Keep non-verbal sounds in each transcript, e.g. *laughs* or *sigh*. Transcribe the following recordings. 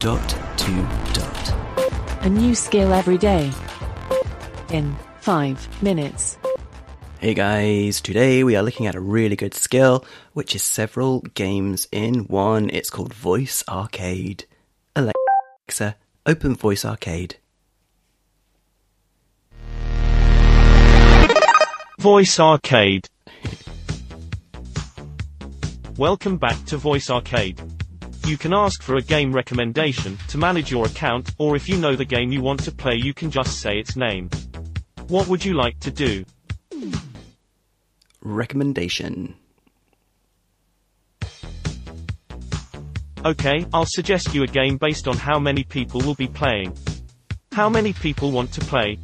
Dot to dot. A new skill every day. In 5 minutes. Hey guys, today we are looking at a really good skill, which is several games in one. It's called Voice Arcade. Alexa, open Voice Arcade. Voice Arcade. Welcome back to Voice Arcade. You can ask for a game recommendation to manage your account, or if you know the game you want to play, you can just say its name. What would you like to do? Recommendation. Okay, I'll suggest you a game based on how many people will be playing. How many people want to play?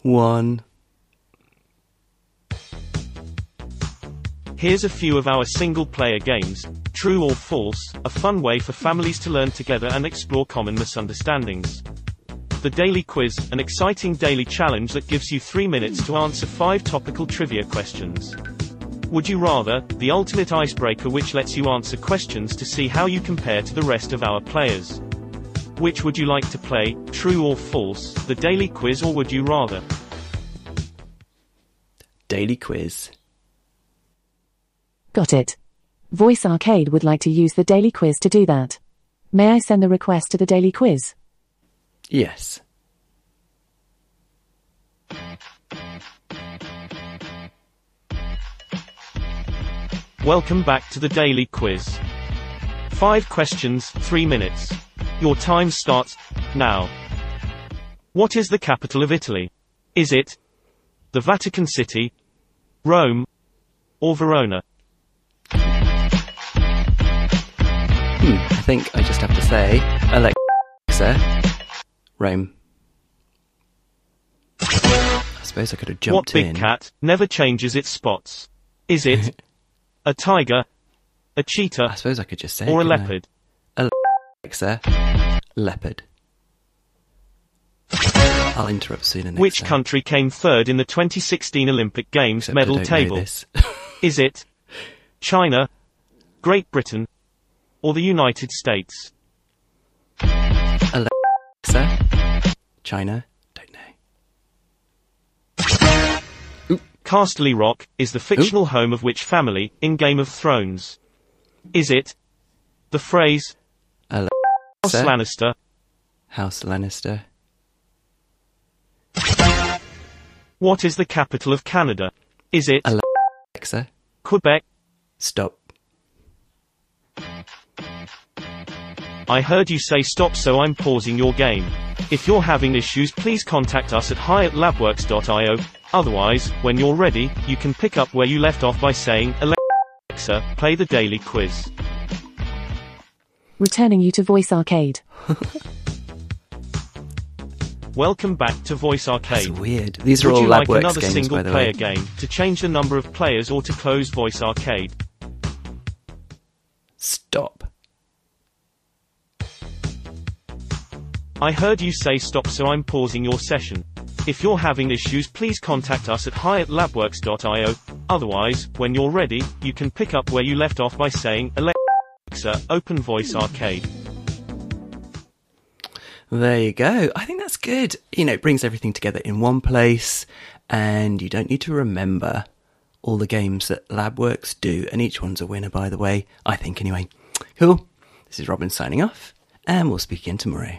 One. Here's a few of our single player games True or False, a fun way for families to learn together and explore common misunderstandings. The Daily Quiz, an exciting daily challenge that gives you three minutes to answer five topical trivia questions. Would you rather, the ultimate icebreaker which lets you answer questions to see how you compare to the rest of our players? Which would you like to play, true or false, the daily quiz or would you rather? Daily Quiz. Got it. Voice Arcade would like to use the daily quiz to do that. May I send the request to the daily quiz? Yes. Welcome back to the Daily Quiz. Five questions, three minutes. Your time starts now. What is the capital of Italy? Is it the Vatican City, Rome, or Verona? Hmm, I think I just have to say, Alexa, Rome. I suppose I could have jumped what big in. cat never changes its spots? Is it *laughs* a tiger, a cheetah, I suppose I could just say. or a I? leopard? Alexa, leopard. I'll interrupt next Which time. country came third in the 2016 Olympic Games Except medal table? *laughs* Is it China, Great Britain, or the United States? Alexa, China, don't know. Casterly Rock is the fictional home of which family in Game of Thrones? Is it the phrase House Lannister, House Lannister. what is the capital of Canada? Is it Alexa, Quebec? stop. I heard you say stop so I'm pausing your game. If you're having issues please contact us at hi at labworks.io. Otherwise, when you're ready, you can pick up where you left off by saying, Alexa, play the daily quiz. Returning you to Voice Arcade. *laughs* Welcome back to Voice That's Arcade. weird. These are Would all you like LabWorks another games, single by the player way. game to change the number of players or to close Voice Arcade? Stop. I heard you say stop so I'm pausing your session. If you're having issues please contact us at hi at labworks.io. Otherwise, when you're ready, you can pick up where you left off by saying, Alexa, open Voice Arcade. There you go. I think that's good. You know, it brings everything together in one place, and you don't need to remember all the games that LabWorks do, and each one's a winner, by the way. I think, anyway. Cool. This is Robin signing off, and we'll speak again tomorrow.